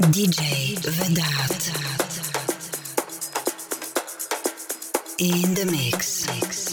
DJ Vedat. In the mix.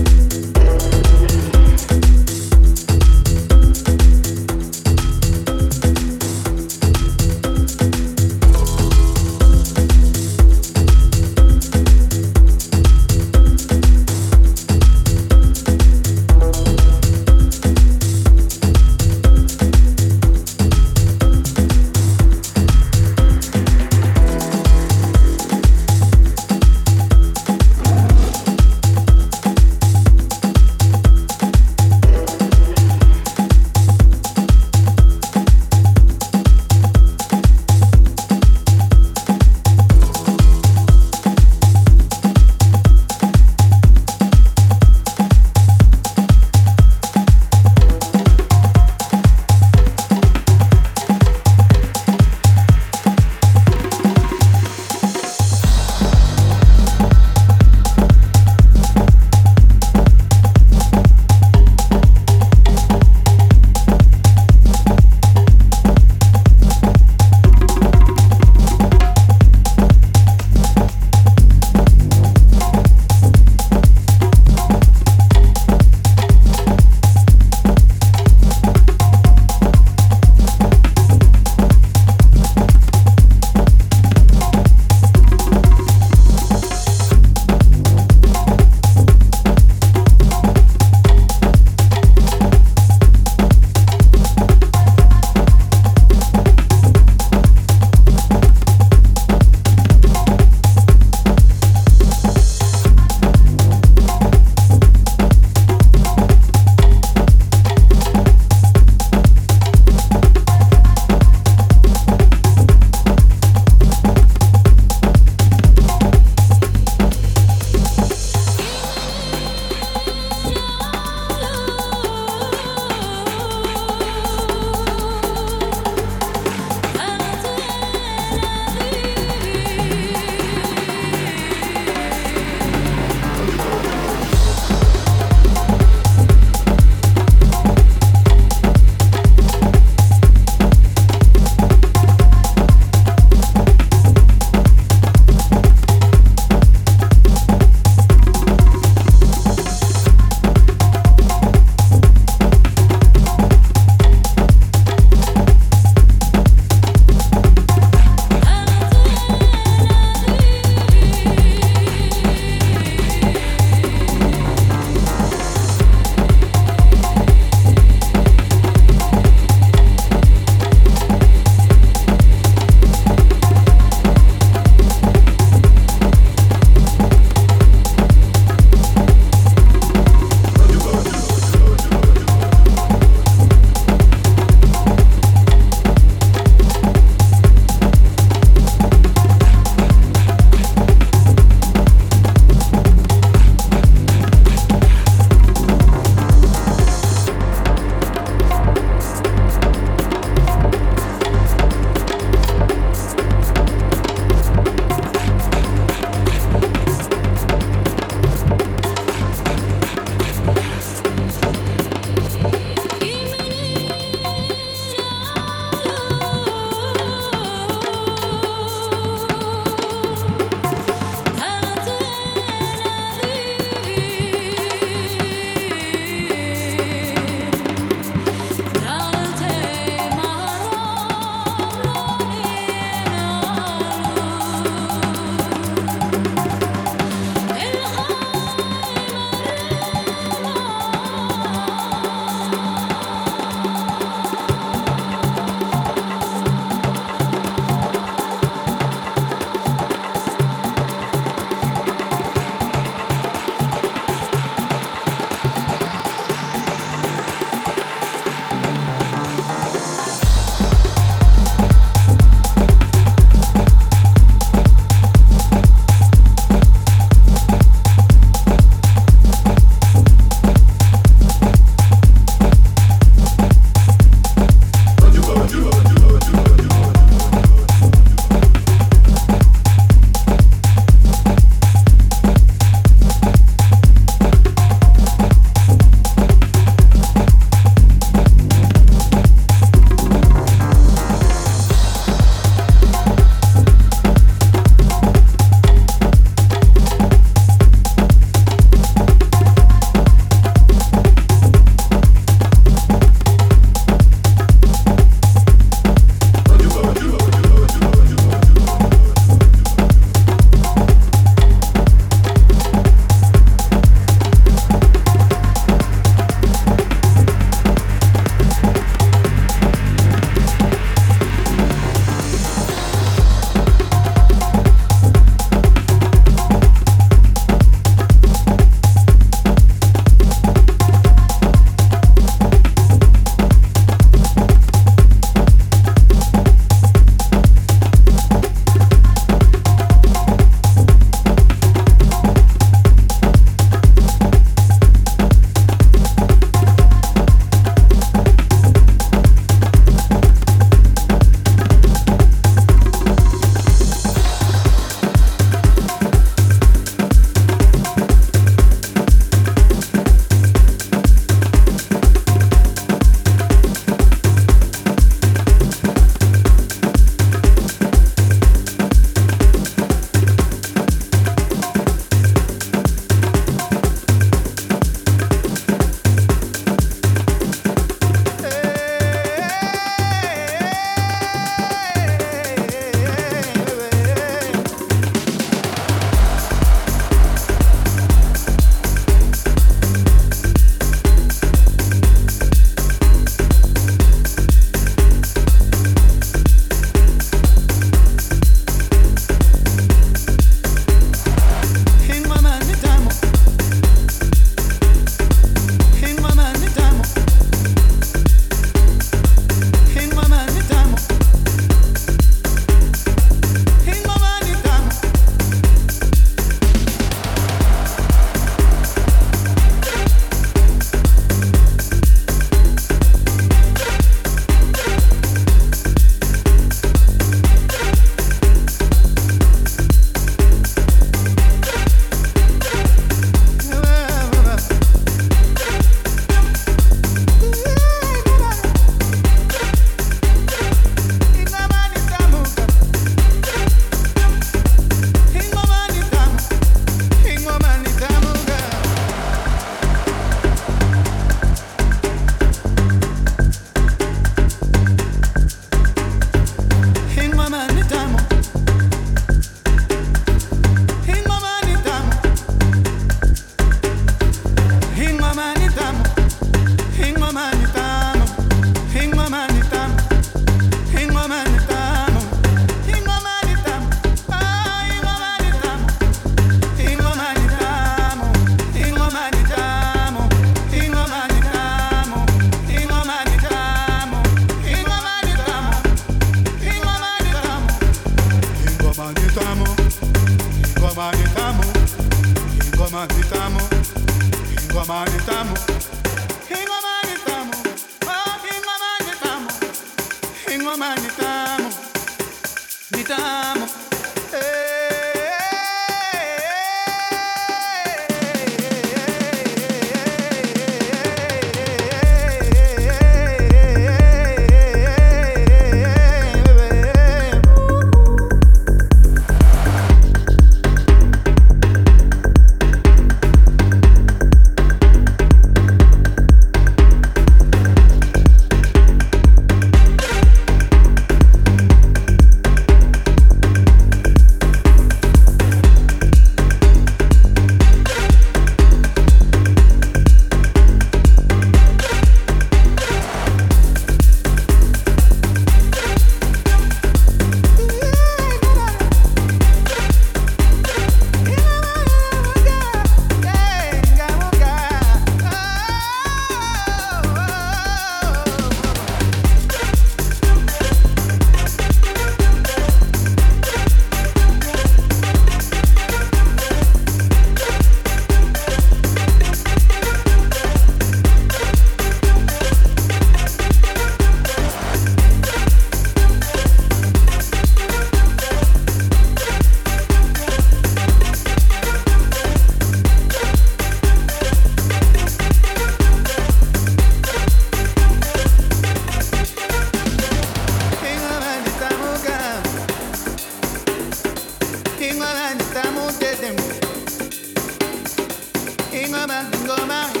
come on, come on.